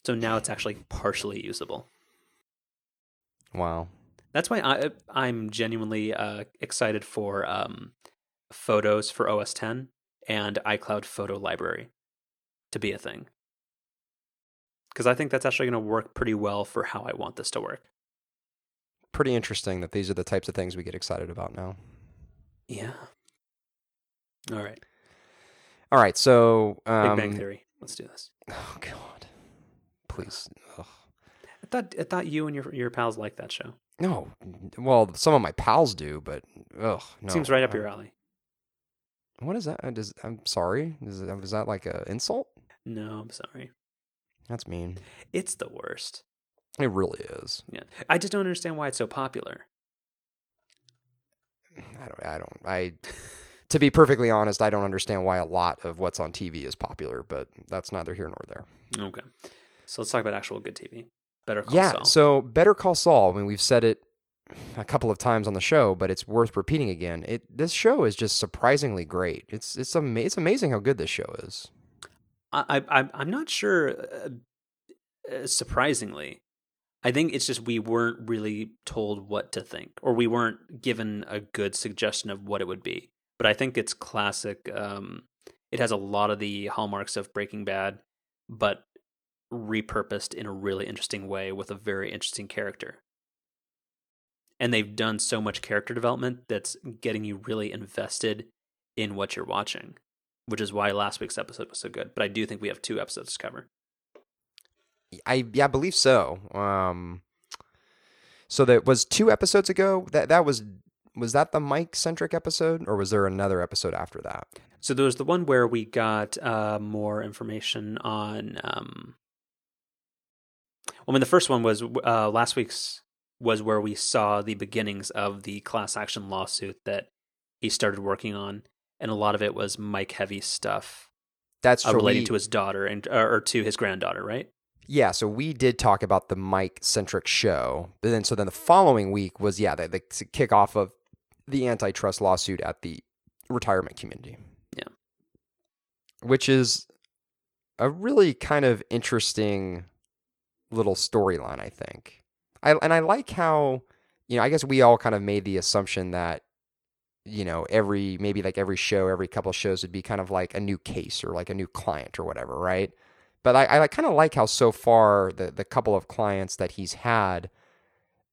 So now it's <sighs> actually partially usable. Wow. That's why I I'm genuinely uh, excited for um, photos for OS 10 and iCloud Photo Library to be a thing. Because I think that's actually going to work pretty well for how I want this to work pretty interesting that these are the types of things we get excited about now. Yeah. All right. All right. So, um, Big Bang Theory. Let's do this. <sighs> Oh God, please. Ugh. I thought I thought you and your your pals like that show. No, well, some of my pals do, but ugh, no. Seems right up your alley. What is that? Uh, does, I'm sorry. Is, is that like an insult? No, I'm sorry. That's mean. It's the worst. It really is. Yeah, I just don't understand why it's so popular. I don't. I don't. I. to be perfectly honest, I don't understand why a lot of what's on TV is popular, but that's neither here nor there. Okay, so let's talk about actual good TV. Better Call yeah, Saul. so Better Call Saul. I mean, we've said it a couple of times on the show, but it's worth repeating again. It this show is just surprisingly great. It's it's ama- it's amazing how good this show is. I I I'm not sure. Uh, uh surprisingly, I think it's just we weren't really told what to think, or we weren't given a good suggestion of what it would be. But I think it's classic. Um, it has a lot of the hallmarks of Breaking Bad, but repurposed in a really interesting way with a very interesting character. And they've done so much character development that's getting you really invested in what you're watching, which is why last week's episode was so good. But I do think we have two episodes to cover. I yeah, I believe so. Um, so that was two episodes ago. That that was was that the Mike centric episode, or was there another episode after that? So there was the one where we got uh, more information on. Um, well, I mean, the first one was uh, last week's was where we saw the beginnings of the class action lawsuit that he started working on, and a lot of it was Mike heavy stuff. That's uh, related to his daughter and or to his granddaughter, right? Yeah, so we did talk about the Mike centric show, but then so then the following week was yeah the, the kickoff of the antitrust lawsuit at the retirement community. Yeah, which is a really kind of interesting little storyline, I think. I and I like how, you know, I guess we all kind of made the assumption that you know, every maybe like every show, every couple shows would be kind of like a new case or like a new client or whatever, right? But I, I kind of like how so far the the couple of clients that he's had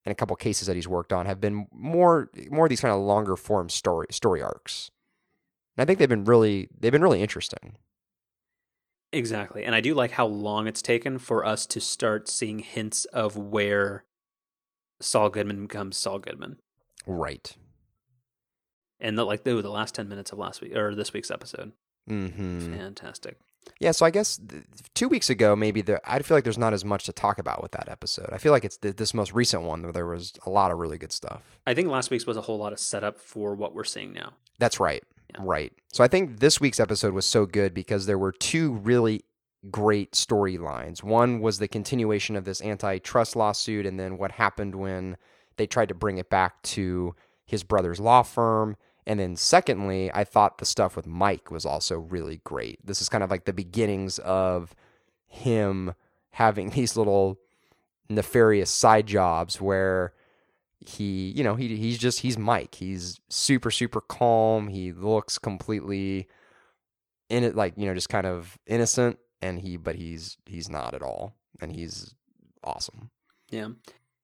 and a couple cases that he's worked on have been more more of these kind of longer form story story arcs. And I think they've been really they've been really interesting. Exactly. And I do like how long it's taken for us to start seeing hints of where Saul Goodman becomes Saul Goodman. Right. And the, like the, the last 10 minutes of last week or this week's episode. Mm-hmm. Fantastic. Yeah, so I guess th- two weeks ago, maybe the, I feel like there's not as much to talk about with that episode. I feel like it's th- this most recent one where there was a lot of really good stuff. I think last week's was a whole lot of setup for what we're seeing now. That's right. Right. So I think this week's episode was so good because there were two really great storylines. One was the continuation of this antitrust lawsuit, and then what happened when they tried to bring it back to his brother's law firm. And then, secondly, I thought the stuff with Mike was also really great. This is kind of like the beginnings of him having <laughs> these little nefarious side jobs where he, you know, he he's just he's Mike. He's super super calm. He looks completely in it like, you know, just kind of innocent and he but he's he's not at all. And he's awesome. Yeah.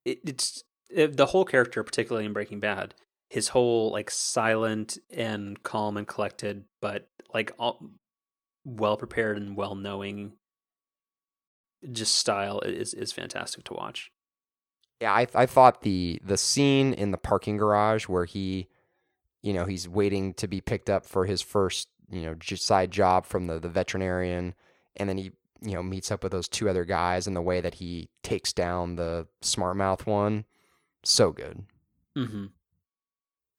It, it's it, the whole character particularly in Breaking Bad his whole like silent and calm and collected, but like all, well prepared and well knowing, just style is is fantastic to watch. Yeah, I I thought the the scene in the parking garage where he, you know, he's waiting to be picked up for his first you know side job from the the veterinarian, and then he you know meets up with those two other guys, and the way that he takes down the smart mouth one, so good. Mm-hmm.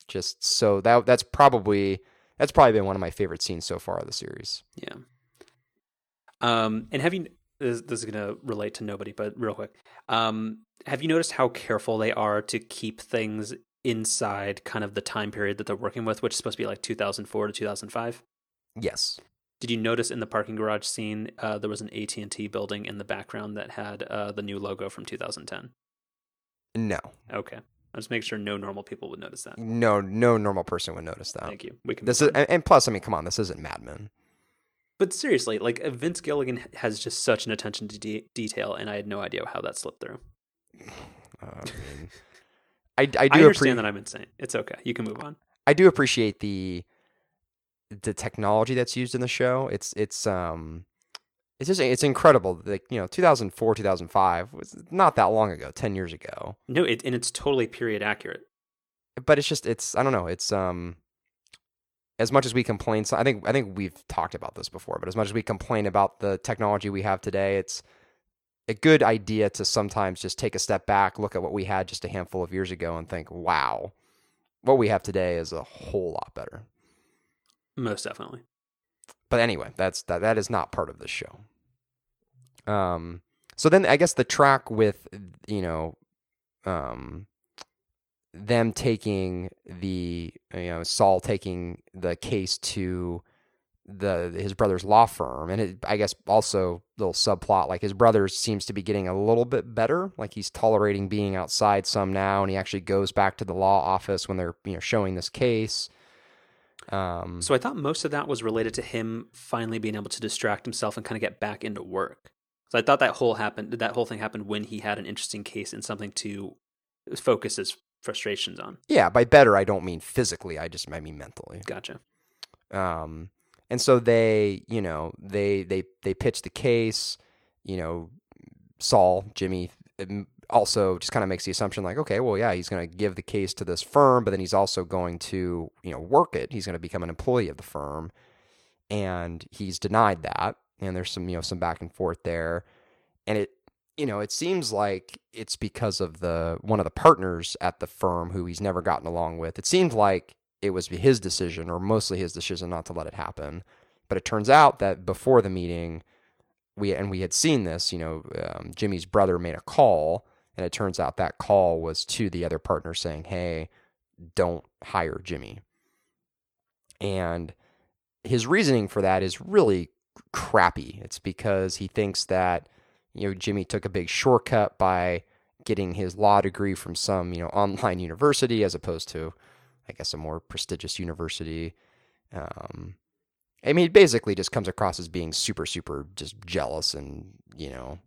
Just so that that's probably that's probably been one of my favorite scenes so far of the series. Yeah. Um, and have you this, this is going to relate to nobody, but real quick, um, have you noticed how careful they are to keep things inside kind of the time period that they're working with, which is supposed to be like 2004 to 2005? Yes. Did you notice in the parking garage scene uh, there was an AT and T building in the background that had uh, the new logo from 2010? No. Okay. I'll just make sure no normal people would notice that. No, no normal person would notice that. Thank you. We can. This is, and, and plus, I mean, come on, this isn't Mad Men. But seriously, like uh, Vince Gilligan has just such an attention to de- detail, and I had no idea how that slipped through. <sighs> Uh, <laughs> I, mean, I, I do I appre- understand that I'm insane. It's okay. You can move on. I do appreciate the the technology that's used in the show. It's it's um it's just it's incredible. Like you know, 2004, 2005 was not that long ago, 10 years ago. No, it, and it's totally period accurate. But it's just it's I don't know, it's um as much as we complain, I think I think we've talked about this before, but as much as we complain about the technology we have today, it's a good idea to sometimes just take a step back, look at what we had just a handful of years ago and think, "Wow, what we have today is a whole lot better." Most definitely. but anyway, that's that that is not part of this show. Um so then I guess the track with you know um them taking the you know Saul taking the case to the his brother's law firm and it, I guess also little subplot like his brother seems to be getting a little bit better like he's tolerating being outside some now and he actually goes back to the law office when they're you know showing this case um So I thought most of that was related to him finally being able to distract himself and kind of get back into work. So I thought that whole happened. That whole thing happened when he had an interesting case and something to focus his frustrations on. Yeah, by better I don't mean physically. I just I mean mentally. Gotcha. Um, and so they, you know, they they they pitch the case. You know, Saul Jimmy also just kind of makes the assumption like, okay, well, yeah, he's going to give the case to this firm, but then he's also going to, you know, work it. He's going to become an employee of the firm, and he's denied that. And there's some, you know, some back and forth there, and it you know, it seems like it's because of the one of the partners at the firm who he's never gotten along with. It seemed like it was his decision or mostly his decision not to let it happen. But it turns out that before the meeting, we and we had seen this, you know, um, Jimmy's brother made a call, and it turns out that call was to the other partner saying, "Hey, don't hire Jimmy." And his reasoning for that is really crappy. It's because he thinks that you know Jimmy took a big shortcut by getting his law degree from some you know <laughs> online university as opposed to, I guess, a more prestigious university. Um, I mean, it basically just comes across as being super, super just jealous and you know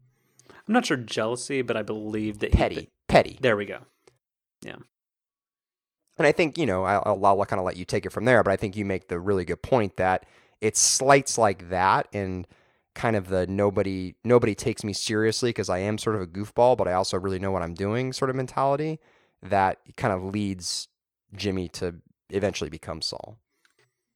I'm not sure jealousy, but I believe that petty, He, petty. there we go. Yeah. And I think, you know, I'll, I'll kind of let you take it from there, but I think you make the really good point that it's slights like that and kind of the nobody nobody takes me seriously because I am sort of a goofball, but I also really know what I'm doing sort of mentality that kind of leads Jimmy to eventually become Saul.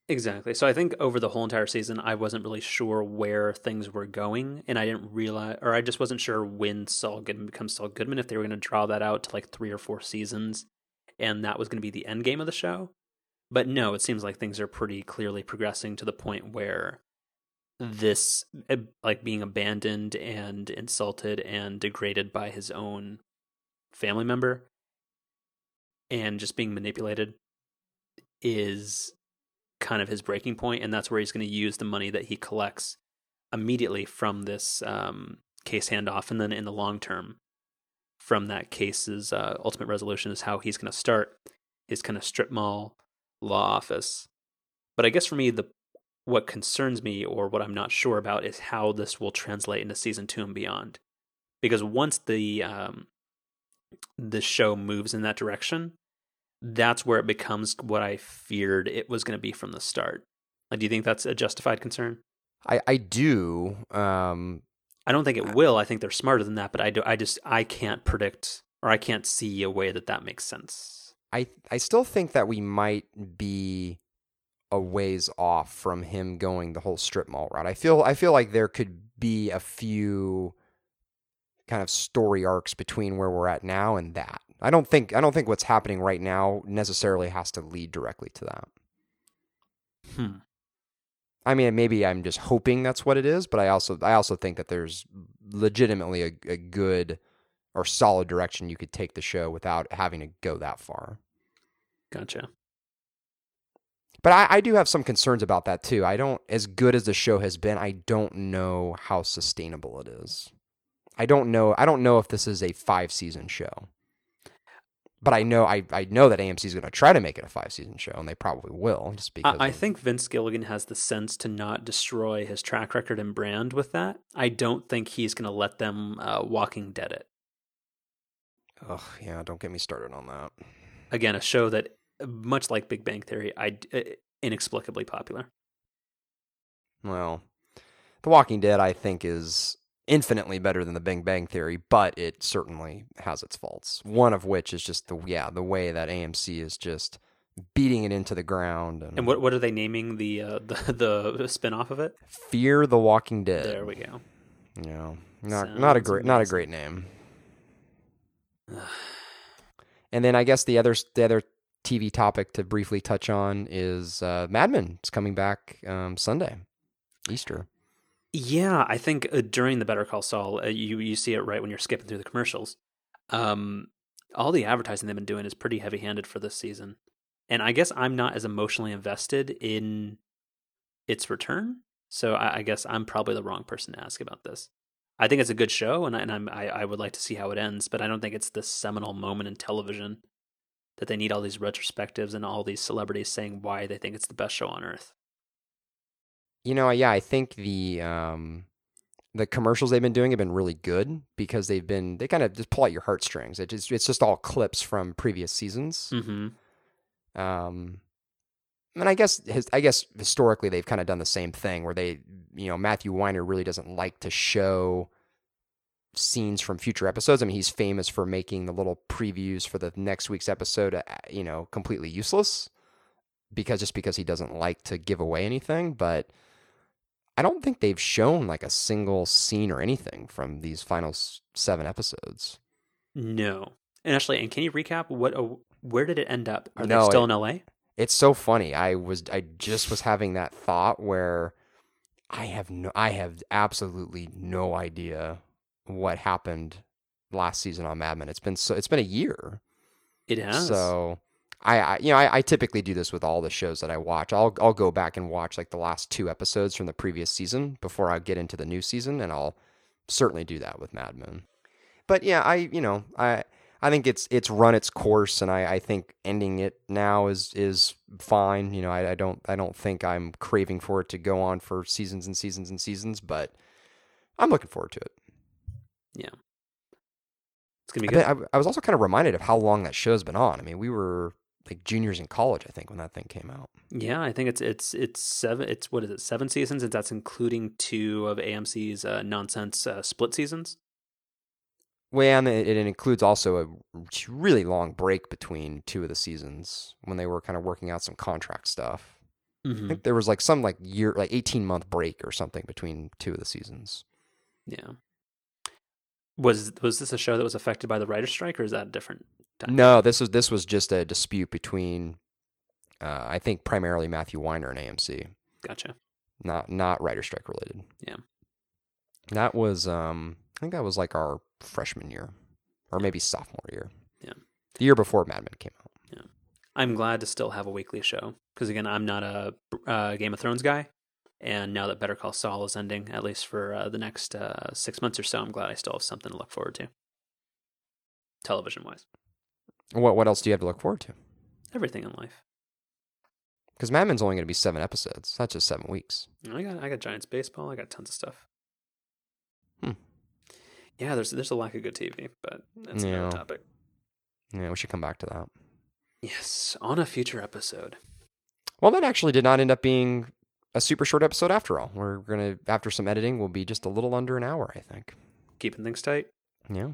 Exactly. So I think over the whole entire season, I wasn't really sure where things were going, and I didn't realize, or I just wasn't sure when Saul Goodman becomes Saul Goodman, if they were going to draw that out to like three or four seasons, and that was going to be the end game of the show. But no, it seems like things are pretty clearly progressing to the point where this, eh, like being abandoned and insulted and degraded by his own family member and just being manipulated is kind of his breaking point, and that's where he's going to use the money that he collects immediately from this um, case handoff, and then in the long term, from that case's uh, ultimate resolution, is how he's going to start his kind of strip mall law office. But I guess for me, the what concerns me, or what I'm not sure about, is how this will translate into season two and beyond. Because once the um, the show moves in that direction, that's where it becomes what I feared it was going to be from the start. Like, do you think that's a justified concern? I, I do. Um, I don't think it will. I think they're smarter than that, but I do. I just I can't predict or I can't see a way that that makes sense. I I still think that we might be a ways off from him going the whole strip mall route. I feel I feel like there could be a few kind of story arcs between where we're at now and that. I don't think I don't think what's happening right now necessarily has to lead directly to that. Hmm. I mean, maybe I'm just hoping that's what it is, but I also I also think that there's legitimately a, a good or solid direction you could take the show without having to go that far. Gotcha. But I, I do have some concerns about that too. I don't, as good as the show has been, I don't know how sustainable it is. I don't know. I don't know if this is a five season show. But I know I, I know that AMC is going to try to make it a five season show, and they probably will, just because. I, I think Vince Gilligan has the sense to not destroy his track record and brand with that. I don't think he's going to let them uh, Walking Dead it. Ugh, yeah, don't get me started on that. Again, a show that, much like Big Bang Theory, I uh, inexplicably popular. Well, The Walking Dead, I think, is infinitely better than The Big Bang Theory, but it certainly has its faults. One of which is just the yeah the way that AMC is just beating it into the ground and, And what what are they naming the uh, <laughs> the the spin off of it? Fear the Walking Dead. There we go. Know, not not a Sounds great not a great name. <sighs> And then I guess the other the other TV topic to briefly touch on is uh, Mad Men. It's coming back um, Sunday, Easter. Yeah, I think uh, during the Better Call Saul, uh, you you see it right when you're skipping through the commercials. Um, all the advertising they've been doing is pretty heavy handed for this season, and I guess I'm not as emotionally invested in its return. So I, I guess I'm probably the wrong person to ask about this. I think it's a good show, and I, and I'm, I I would like to see how it ends, but I don't think it's the seminal moment in television that they need all these retrospectives and all these celebrities saying why they think it's the best show on earth. You know, yeah, I think the um, the commercials they've been doing have been really good because they've been they kind of just pull out your heartstrings. It just, it's just all clips from previous seasons. Mm-hmm. Um, and I guess his, I guess historically they've kind of done the same thing where they, you know, Matthew Weiner really doesn't like to show scenes from future episodes. I mean, he's famous for making the little previews for the next week's episode, uh, you know, completely useless because just because he doesn't like to give away anything. But I don't think they've shown like a single scene or anything from these final seven episodes. No. And actually, and can you recap what? Uh, where did it end up? Are No, they still it- in L.A.? It's so funny. I was I just was having that thought where I have no I have absolutely no idea what happened last season on Mad Men. It's been so it's been a year. It has. So I, I you know I, I typically do this with all the shows that I watch. I'll I'll go back and watch like the last two episodes from the previous season before I get into the new season, and I'll certainly do that with Mad Men. But yeah, I you know I I think it's it's run its course, and I, I think ending it now is is fine. You know, I, I don't I don't think I'm craving for it to go on for seasons and seasons and seasons, but I'm looking forward to it. Yeah, it's gonna be good. bet- I, I was also kind of reminded of how long that show's been on. I mean, we were like juniors in college, I think, when that thing came out. Yeah, I think it's it's it's seven. It's what is it? Seven seasons, and that's including two of AMC's uh, nonsense uh, split seasons. Well, and it, it includes also a really long break between two of the seasons when they were kind of working out some contract stuff. I Mm-hmm. think there was like some like year, like 18 month break or something between two of the seasons. Yeah. Was was this a show that was affected by the writer's strike, or is that a different? time? No, this was this was just a dispute between, uh, I think primarily Matthew Weiner and AMC, Gotcha. not not writer strike related. Yeah. that was um, I think that was like our freshman year, or maybe sophomore year. Yeah. the year before Mad Men came out. Yeah. I'm glad to still have a weekly show because again, I'm not a uh, Game of Thrones guy, and now that Better Call Saul is ending, at least for uh, the next uh, six months or so, I'm glad I still have something to look forward to. Television wise, What what else do you have to look forward to? everything in life. Because Mad Men's only going to be seven episodes. That's just seven weeks. I got I got Giants baseball. I got tons of stuff. Hmm. Yeah, there's there's a lack of good TV, but that's Yeah. another topic. Yeah, we should come back to that. Yes, on a future episode. Well, that actually did not end up being a super short episode after all. We're gonna after some editing, we'll be just a little under an hour, I think. Keeping things tight. Yeah.